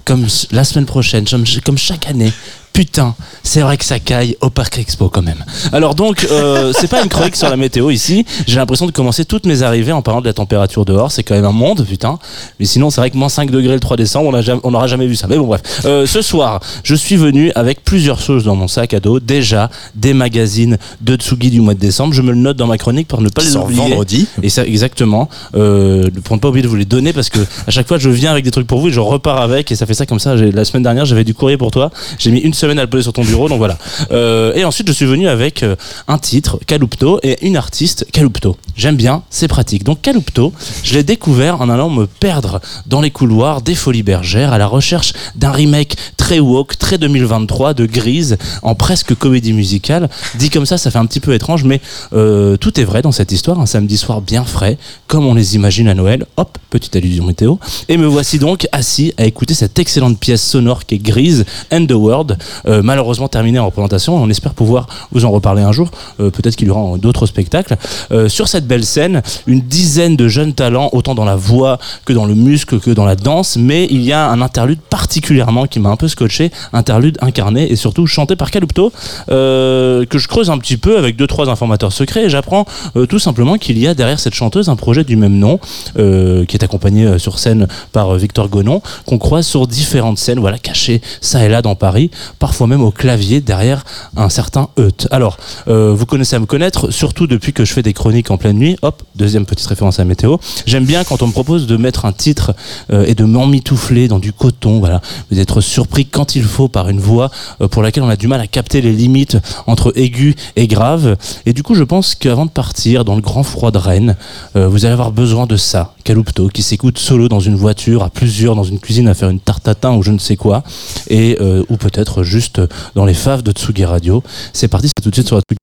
comme la semaine prochaine, comme chaque année, putain, c'est vrai que ça caille au Parc Expo quand même. Alors donc, euh, c'est pas une chronique sur la météo ici. J'ai l'impression de commencer toutes mes arrivées en parlant de la température dehors. C'est quand même un monde, putain. Mais sinon, c'est vrai que moins 5 degrés le 3 décembre, on n'aura jamais vu ça. Mais bon, bref. Euh, ce soir, je suis venu avec plusieurs choses dans mon sac à dos. Déjà, des magazines de Tsugi du mois de décembre. Je me le note dans ma chronique pour ne pas les oublier. vendredi. Et ça, exactement. Euh, pour ne pas oublier de vous les donner parce que à chaque fois, je viens avec des trucs pour vous et je repars avec et ça fait ça comme ça. La semaine dernière, j'avais du courrier pour toi. J'ai mis une semaine à le poser sur ton bureau, donc voilà. Euh, et ensuite, je suis venu avec euh, un titre, Calupto, et une artiste, Calupto. J'aime bien, c'est pratique. Donc Calupto, je l'ai découvert en allant me perdre dans les couloirs des Folies Bergères à la recherche d'un remake très woke, très 2023 de Grise en presque comédie musicale. Dit comme ça, ça fait un petit peu étrange, mais euh, tout est vrai dans cette histoire. Un samedi soir bien frais, comme on les imagine à Noël. Hop, petite allusion météo. Et me voici donc assis à écouter cette excellente pièce sonore qui est Grise and the World, euh, malheureusement terminée en représentation. On espère pouvoir vous en reparler un jour. Euh, Peut-être qu'il y aura d'autres spectacles. Euh, sur cette belle scène, une dizaine de jeunes talents, autant dans la voix que dans le muscle que dans la danse. Mais il y a un interlude particulièrement qui m'a un peu scotché, interlude incarné et surtout chanté par Calupto, que je creuse un petit peu avec deux trois informateurs secrets. Et j'apprends tout simplement qu'il y a derrière cette chanteuse un projet du même nom, qui est accompagné sur scène par Victor Gonon, qu'on croise sur différentes scènes, voilà, cachées ça et là dans Paris, parfois même au clavier derrière un certain Eut. Alors, euh, vous connaissez à me connaître, surtout depuis que je fais des chroniques en pleine nuit. Hop, deuxième petite référence à météo. J'aime bien quand on me propose de mettre un titre euh, et de m'emmitoufler dans du coton, voilà, d'être surpris quand il faut par une voix euh, pour laquelle on a du mal à capter les limites entre aigu et grave. Et du coup, je pense qu'avant de partir dans le grand froid de Rennes, vous allez avoir besoin de ça, Calupto, qui s'écoute solo dans une voiture, à plusieurs, dans une cuisine, à faire une tarte ou je ne sais quoi, et ou peut-être juste dans les faves de Tsugi Radio. C'est parti, c'est tout de suite sur la Tsugi-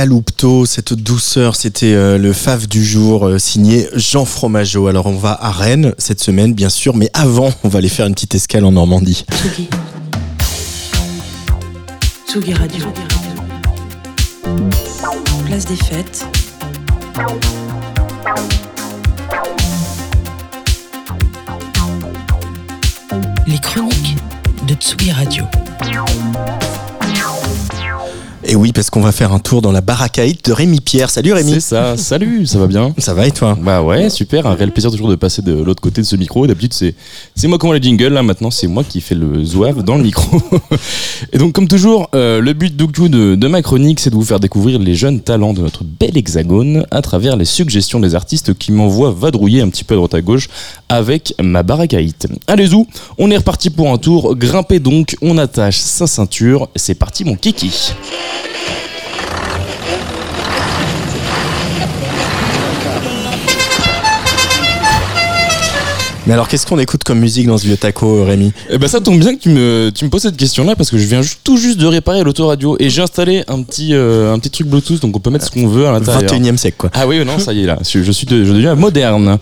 Calupto, cette douceur, c'était euh, le fave du jour euh, signé Jean Fromageau. Alors on va à Rennes cette semaine bien sûr, mais avant on va aller faire une petite escale en Normandie. Tsugi Radio. Place des fêtes. Les chroniques de Tsugi Radio. Et oui, parce qu'on va faire un tour dans la baracaïte de Rémi Pierre. Salut Rémi. C'est ça, salut, ça va bien? Ça va et toi? Bah ouais, super, un réel plaisir toujours de passer de l'autre côté de ce micro. D'habitude, c'est, c'est moi qui envoie les jingles, là maintenant, c'est moi qui fais le zouave dans le micro. et donc, comme toujours, euh, le but de, de ma chronique, c'est de vous faire découvrir les jeunes talents de notre bel hexagone à travers les suggestions des artistes qui m'envoient vadrouiller un petit peu à droite à gauche avec ma baracaïte. Allez, zou, on est reparti pour un tour. Grimpez donc, on attache sa ceinture. C'est parti, mon kiki. Mais alors qu'est-ce qu'on écoute comme musique dans ce vieux taco Rémi Eh ben ça tombe bien que tu me, tu me poses cette question-là parce que je viens tout juste de réparer l'autoradio et j'ai installé un petit, euh, un petit truc Bluetooth donc on peut mettre ce qu'on veut à l'intérieur. 21 e siècle quoi. Ah oui, non, ça y est là, je, je suis de- je deviens moderne.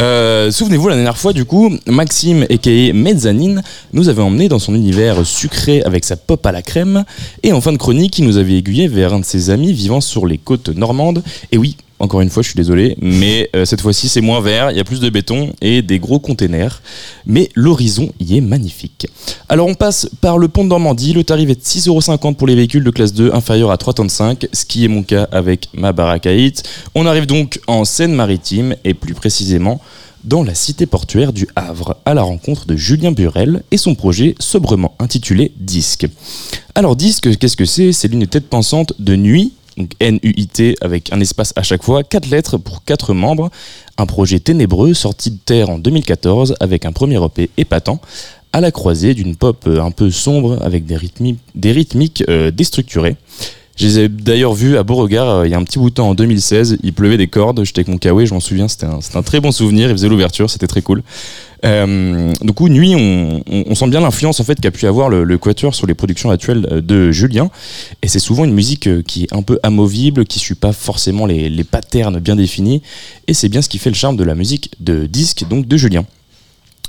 Euh, Souvenez-vous, la dernière fois, du coup, Maxime, a.k.a. Mezzanine, nous avait emmené dans son univers sucré avec sa pop à la crème. Et en fin de chronique, il nous avait aiguillé vers un de ses amis vivant sur les côtes normandes. Et oui, encore une fois, je suis désolé, mais euh, cette fois-ci, c'est moins vert, il y a plus de béton et des gros containers. Mais l'horizon y est magnifique. Alors, on passe par le pont de Normandie. Le tarif est de 6,50€ pour les véhicules de classe 2 inférieurs à 3,35, ce qui est mon cas avec ma baracaïte. On arrive donc en Seine-Maritime et plus précisément dans la cité portuaire du Havre, à la rencontre de Julien Burel et son projet sobrement intitulé Disque. Alors Disque, qu'est-ce que c'est? C'est l'unité de pensante de Nuit, donc N-U-I-T avec un espace à chaque fois, quatre lettres pour quatre membres, un projet ténébreux sorti de terre en 2014 avec un premier EP épatant, à la croisée d'une pop un peu sombre avec des rythmiques euh, déstructurées. Je les ai d'ailleurs vus à Beauregard euh, il y a un petit bout de temps en 2016. Il pleuvait des cordes, j'étais avec mon kawaii, je m'en souviens, c'était un, un très bon souvenir. Il faisait l'ouverture, c'était très cool. Euh, du coup, Nuit, on, on- on sent bien l'influence en fait qu'a pu avoir le, le Quatuor sur les productions actuelles euh, de Julien. Et c'est souvent une musique euh, qui est un peu amovible, qui suit pas forcément les, les patterns bien définis. Et c'est bien ce qui fait le charme de la musique de disque, donc de Julien.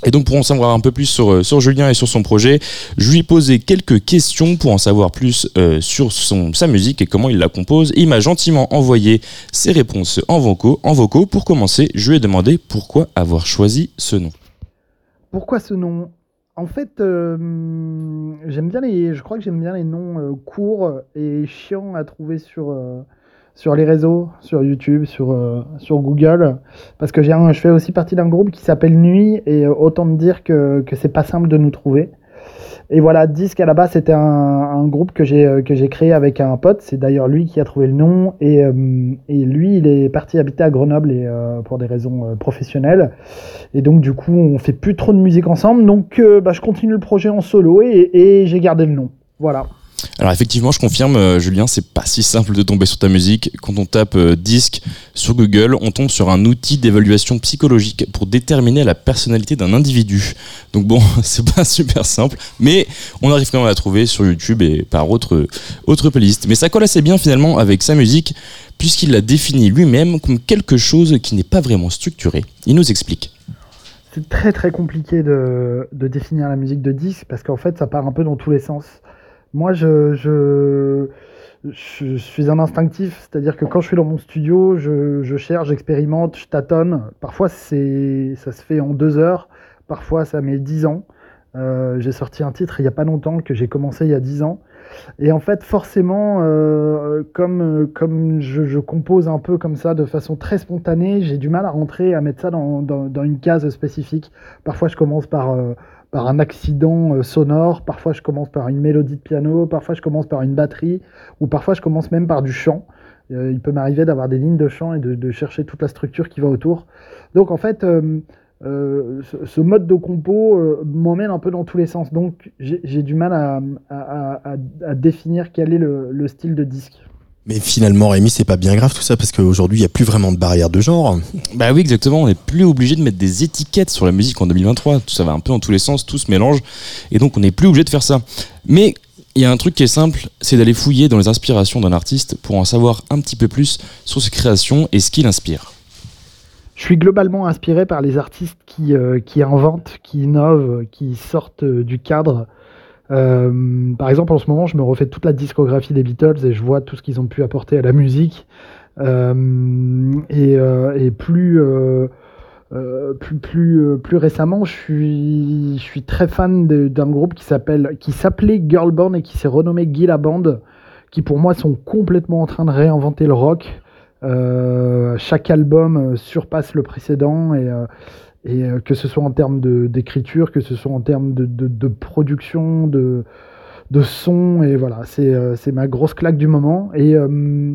Et donc pour en savoir un peu plus sur, euh, sur Julien et sur son projet, je lui ai posé quelques questions pour en savoir plus euh, sur son, sa musique et comment il la compose. Et il m'a gentiment envoyé ses réponses en vocaux. En. Pour commencer, je lui ai demandé pourquoi avoir choisi ce nom. Pourquoi ce nom? En fait, euh, j'aime bien les, je crois que j'aime bien les noms courts et chiants à trouver sur sur les réseaux, sur YouTube, sur euh, sur Google, parce que j'ai un- je fais aussi partie d'un groupe qui s'appelle Nuit et euh, autant me dire que que c'est pas simple de nous trouver. Et voilà, Disque à la base c'était un, un, groupe que j'ai euh, que j'ai créé avec un pote. C'est d'ailleurs lui qui a trouvé le nom et, et lui il est parti habiter à Grenoble et euh, pour des raisons professionnelles. Et donc du coup on fait plus trop de musique ensemble. Donc bah, je continue le projet en solo et, et j'ai gardé le nom. Voilà. Alors effectivement, je confirme, euh, Julien, c'est pas si simple de tomber sur ta musique. Quand on tape euh, disque sur Google, on tombe sur un outil d'évaluation psychologique pour déterminer la personnalité d'un individu. Donc bon, c'est pas super simple, mais on arrive quand même à la trouver sur YouTube et par autre autre playlist. Mais ça colle assez bien finalement avec sa musique, puisqu'il la définit lui-même comme quelque chose qui n'est pas vraiment structuré. Il nous explique c'est très très compliqué de, de, définir la musique de disque parce qu'en fait ça part un peu dans tous les sens. Moi, je, je, je, suis un instinctif, c'est-à-dire que quand je suis dans mon studio, je, je cherche, j'expérimente, je tâtonne. Parfois, ça se fait en deux heures, parfois, ça met dix ans. Euh, j'ai sorti un titre il n'y a pas longtemps que j'ai commencé il y a dix ans. Et en fait, forcément, euh, comme, comme je, je, compose un peu comme ça, de façon très spontanée, j'ai du mal à rentrer, à mettre ça dans, dans, dans une case spécifique. Parfois, je commence par, euh, par un accident euh, sonore, parfois je commence par une mélodie de piano, parfois je commence par une batterie, ou parfois je commence même par du chant. Euh, il peut m'arriver d'avoir des lignes de chant et de, chercher toute la structure qui va autour. Donc en fait, euh, ce, mode de compo m'emmène un peu dans tous les sens. Donc j'ai du mal à, définir quel est le style de disque. Mais finalement, Rémi, c'est pas bien grave tout ça parce qu'aujourd'hui, il n'y a plus vraiment de barrière de genre. Bah oui, exactement. On n'est plus obligé de mettre des étiquettes sur la musique en 2023. Tout ça va un peu dans tous les sens, tout se mélange. Et donc, on n'est plus obligé de faire ça. Mais il y a un truc qui est simple, c'est d'aller fouiller dans les inspirations d'un artiste pour en savoir un petit peu plus sur ses créations et ce qui l'inspire. Je suis globalement inspiré par les artistes qui, euh, qui inventent, qui innovent, qui sortent euh, du cadre euh, par exemple, en ce moment, je me refais toute la discographie des Beatles et je vois tout ce qu'ils ont pu apporter à la musique. Euh, et, euh, et, plus, plus, plus, récemment, je suis, très fan d'un groupe qui s'appelle, qui s'appelait Girlborn et qui s'est renommé Gila Band, qui pour moi sont complètement en train de réinventer le rock. chaque album surpasse le précédent et, et euh, que ce soit en termes d'écriture, que ce soit en termes de, de, de production, de, de son et voilà c'est euh, c'est ma grosse claque du moment et euh,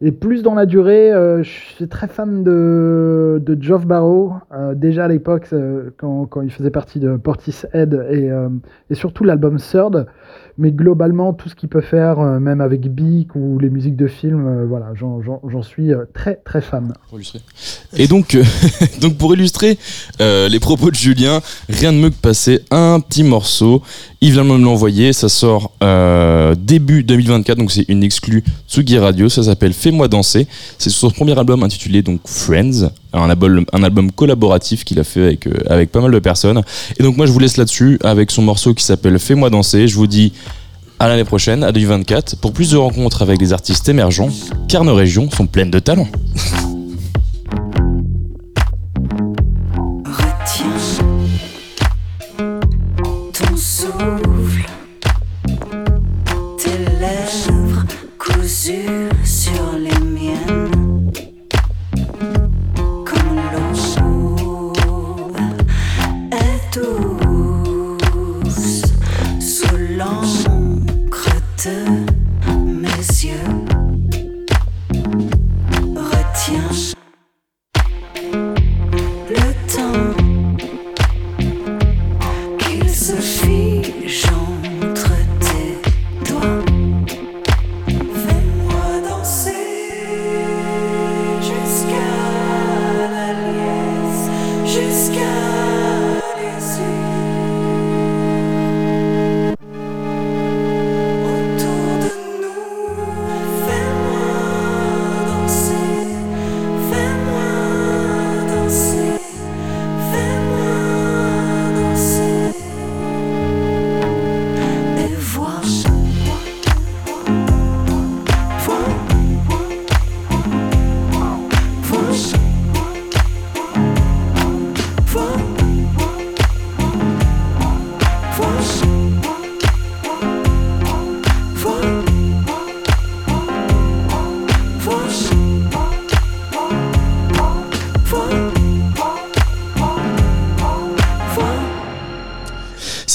et plus dans la durée je suis très fan de de Geoff Barrow déjà à l'époque quand, quand il faisait partie de Portishead et et surtout l'album Third mais globalement, tout ce qu'il peut faire, euh, même avec Bic ou les musiques de films, euh, voilà, j'en suis euh, très très fan. Et donc, donc pour illustrer les propos de Julien, rien de mieux que passer un petit morceau. Il vient de me l'envoyer, ça sort début 2024, donc c'est une exclue Tsugi Radio, ça s'appelle Fais-moi danser. C'est son premier album intitulé donc Friends, un album, collaboratif qu'il a fait avec, avec pas mal de personnes. Et donc moi je vous laisse là-dessus avec son morceau qui s'appelle Fais-moi danser. Je vous dis à l'année prochaine, à 2024, pour plus de rencontres avec des artistes émergents, car nos régions sont pleines de talents.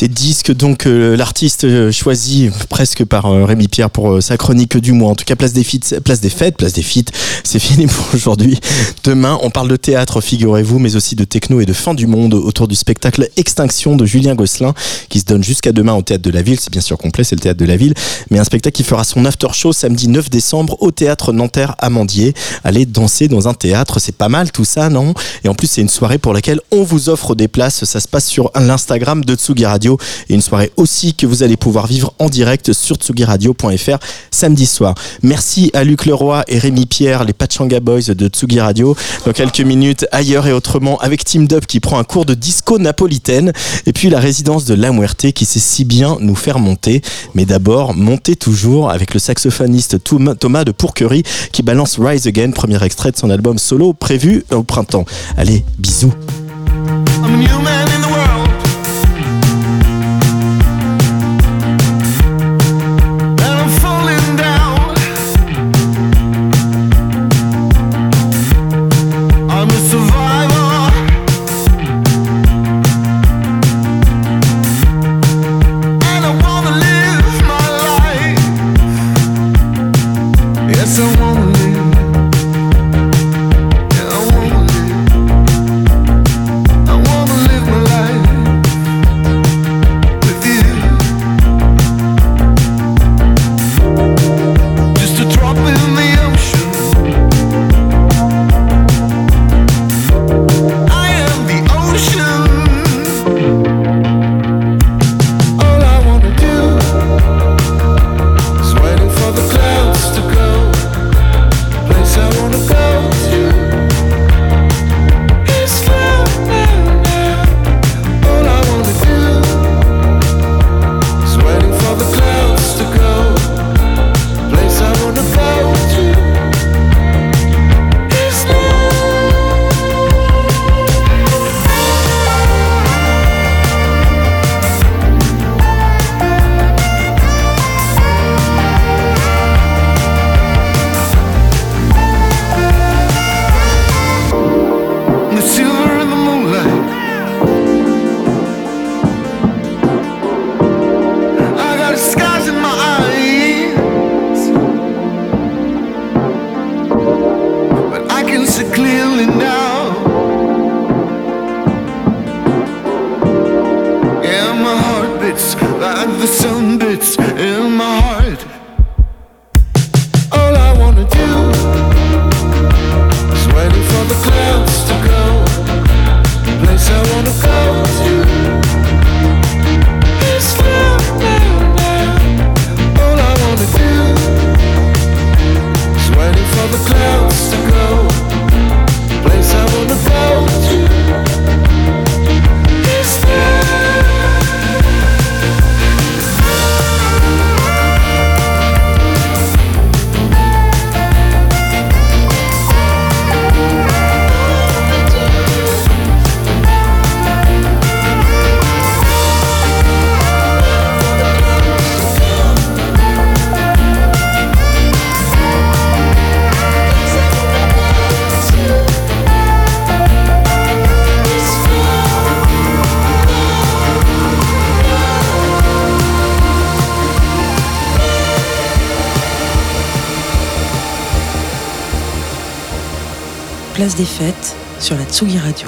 Ces disques, donc euh, l'artiste euh, choisi presque par euh, Rémi Pierre pour sa chronique du mois. En tout cas, place des, feats, place des fêtes, place des feats. C'est fini pour aujourd'hui. Demain, on parle de théâtre, figurez-vous, mais aussi de techno et de fin du monde autour du spectacle Extinction de Julien Gosselin qui se donne jusqu'à demain au théâtre de la ville. C'est bien sûr complet, c'est le théâtre de la ville, mais un spectacle qui fera son after show samedi 9 décembre au théâtre Nanterre Amandier. Aller danser dans un théâtre, c'est pas mal tout ça, non? Et en plus, c'est une soirée pour laquelle on vous offre des places. Ça se passe sur l'Instagram de Tsugi Radio et une soirée aussi que vous allez pouvoir vivre en direct sur tsugiradio.fr samedi soir. Merci à Luc Leroy et Rémi Pierre, les Pachanga Boys de Tsugi Radio. Dans quelques minutes, ailleurs et autrement, avec Team Dub qui prend un cours de disco napolitaine et puis la résidence de La Muerte qui sait si bien nous faire monter. Mais d'abord, monter toujours avec le saxophoniste Thomas de Pourquerie qui balance Rise Again, premier extrait de son album solo prévu au printemps. Allez, bisous. Des fêtes sur la Tsugi Radio.